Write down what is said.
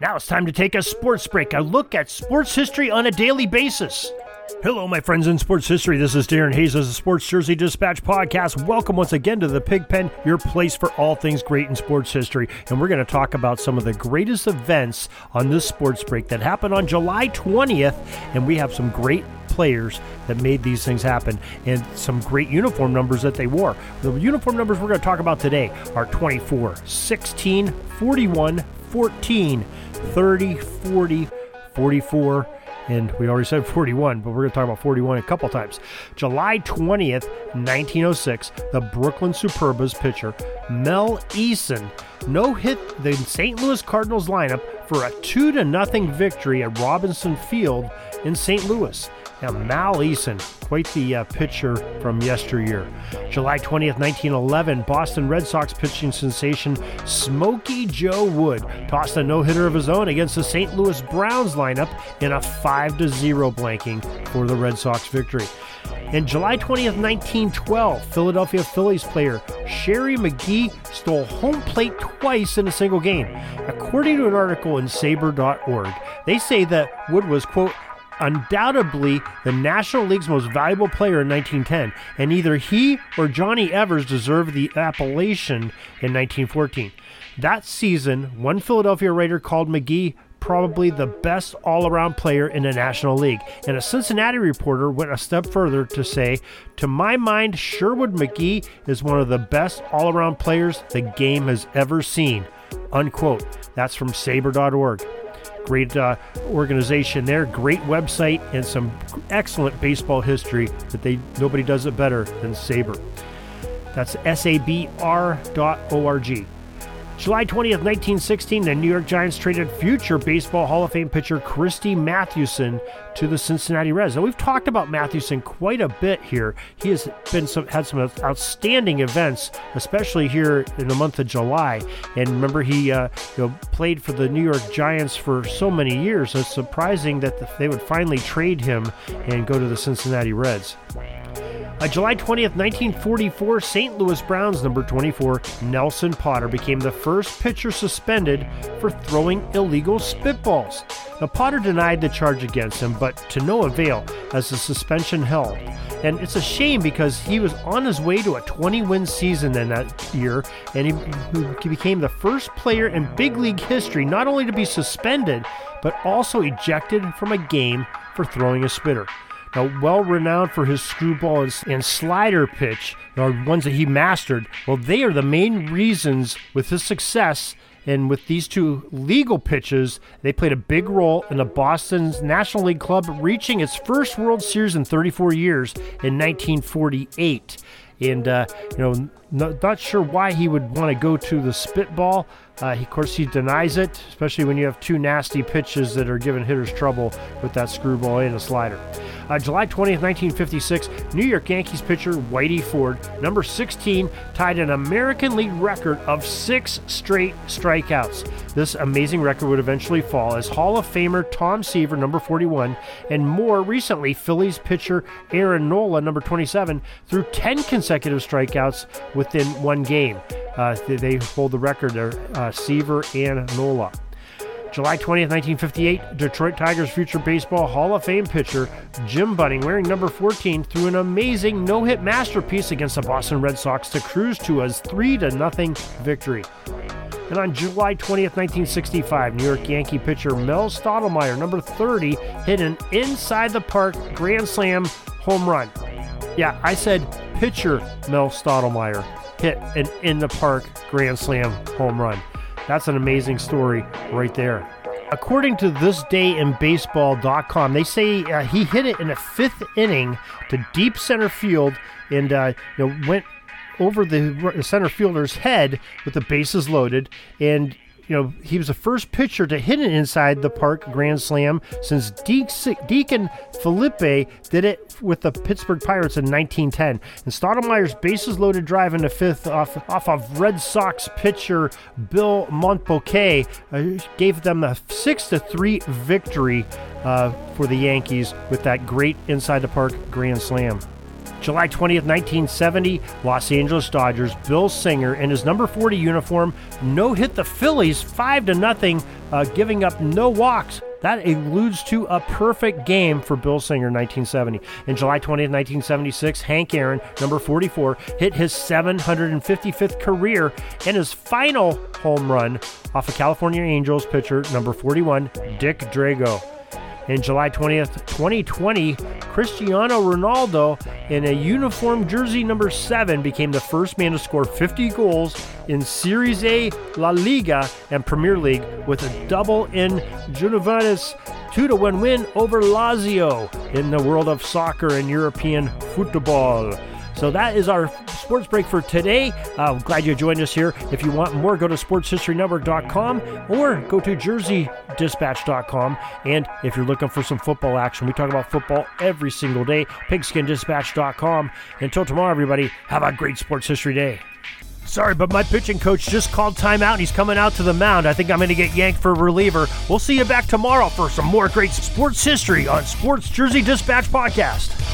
Now it's time to take a sports break, a look at sports history on a daily basis. Hello, my friends in sports history. This is Darren Hayes of the Sports Jersey Dispatch podcast. Welcome once again to the Pigpen, your place for all things great in sports history. And we're going to talk about some of the greatest events on this sports break that happened on July 20th. And we have some great players that made these things happen and some great uniform numbers that they wore. The uniform numbers we're going to talk about today are 24, 16, 41, 14, 30, 40, 44, and we already said 41, but we're going to talk about 41 a couple times. July 20th, 1906, the Brooklyn Superbas pitcher Mel Eason no hit the St. Louis Cardinals lineup for a 2 to nothing victory at Robinson Field in St. Louis. Now, Mal Eason, quite the uh, pitcher from yesteryear. July 20th, 1911, Boston Red Sox pitching sensation Smokey Joe Wood tossed a no hitter of his own against the St. Louis Browns lineup in a 5 0 blanking for the Red Sox victory. And July 20th, 1912, Philadelphia Phillies player Sherry Magee stole home plate twice in a single game. According to an article in SABR.org, they say that Wood was, quote, undoubtedly the National League's most valuable player in 1910, and either he or Johnny Evers deserved the appellation in 1914. That season, one Philadelphia writer called Magee probably the best all around player in the National League. And a Cincinnati reporter went a step further to say, To my mind, Sherwood Magee is one of the best all around players the game has ever seen. Unquote. That's from SABR.org. Great uh, organization there, great website, and some excellent baseball history that they nobody does it better than SABR. That's sabr.org. July 20th, 1916, the New York Giants traded future Baseball Hall of Fame pitcher Christy Mathewson to the Cincinnati Reds. Now we've talked about Mathewson quite a bit here. He has been some had some outstanding events, especially here in the month of July. And remember, he uh, you know played for the New York Giants for so many years. It's surprising that they would finally trade him and go to the Cincinnati Reds. On July 20th, 1944, St. Louis Browns number 24, Nelson Potter, became the first pitcher suspended for throwing illegal spitballs. Now, Potter denied the charge against him, but to no avail as the suspension held. And it's a shame because he was on his way to a 20 win season in that year, and he, he became the first player in big league history not only to be suspended, but also ejected from a game for throwing a spitter. Now, well renowned for his screwball and, slider pitch, or ones that he mastered, well, they are the main reasons with his success. And with these two legal pitches, they played a big role in the Boston's National League club reaching its first World Series in 34 years in 1948. And, uh, you know, not sure why he would want to go to the spitball. Uh, he, of course, he denies it, especially when you have two nasty pitches that are giving hitters trouble with that screwball and a slider. Uh, July 20th, 1956, New York Yankees pitcher Whitey Ford, number 16, tied an American League record of six straight strikeouts. This amazing record would eventually fall as Hall of Famer Tom Seaver, number 41, and more recently, Phillies pitcher Aaron Nola, number 27, threw 10 consecutive strikeouts within one game. Uh, they hold the record there, uh, Seaver and Nola. July 20th, 1958, Detroit Tigers future baseball Hall of Fame pitcher Jim Bunning, wearing number 14, threw an amazing no-hit masterpiece against the Boston Red Sox to cruise to a 3 to nothing victory. And on July 20th, 1965, New York Yankee pitcher Mel Stottlemyre, number 30, hit an inside the park grand slam home run. Yeah, I said pitcher Mel Stottlemyre hit an in the park grand slam home run. That's an amazing story right there. According to thisdayinbaseball.com, they say uh, he hit it in the fifth inning to deep center field and uh, you know went over the center fielder's head with the bases loaded and you know, he was the first pitcher to hit an inside the park grand slam since Deacon Phillippe did it with the Pittsburgh Pirates in 1910. And Stottlemyre's bases loaded drive in the fifth off, off of Red Sox pitcher Bill Monbouquette uh, gave them a 6 to 3 victory uh, for the Yankees with that great inside the park grand slam. July 20th, 1970, Los Angeles Dodgers, Bill Singer in his number 40 uniform no hit the Phillies 5 to nothing, uh, giving up no walks. That alludes to a perfect game for Bill Singer 1970. In July 20th, 1976, Hank Aaron, number 44, hit his 755th career and his final home run off of California Angels pitcher number 41, Dick Drago. In July 20th, 2020, Cristiano Ronaldo, in a uniform jersey number 7, became the first man to score 50 goals in Serie A, La Liga, and Premier League with a double in Juventus 2 to 1 win over Lazio in the world of soccer and European football. So that is our sports break for today. Uh, glad you joined us here. If you want more, go to sportshistorynetwork.com or go to jerseydispatch.com. And if you're looking for some football action, we talk about football every single day. Pigskindispatch.com. Until tomorrow, everybody, have a great sports history day. Sorry, but my pitching coach just called timeout and he's coming out to the mound. I think I'm going to get yanked for reliever. We'll see you back tomorrow for some more great sports history on Sports Jersey Dispatch Podcast.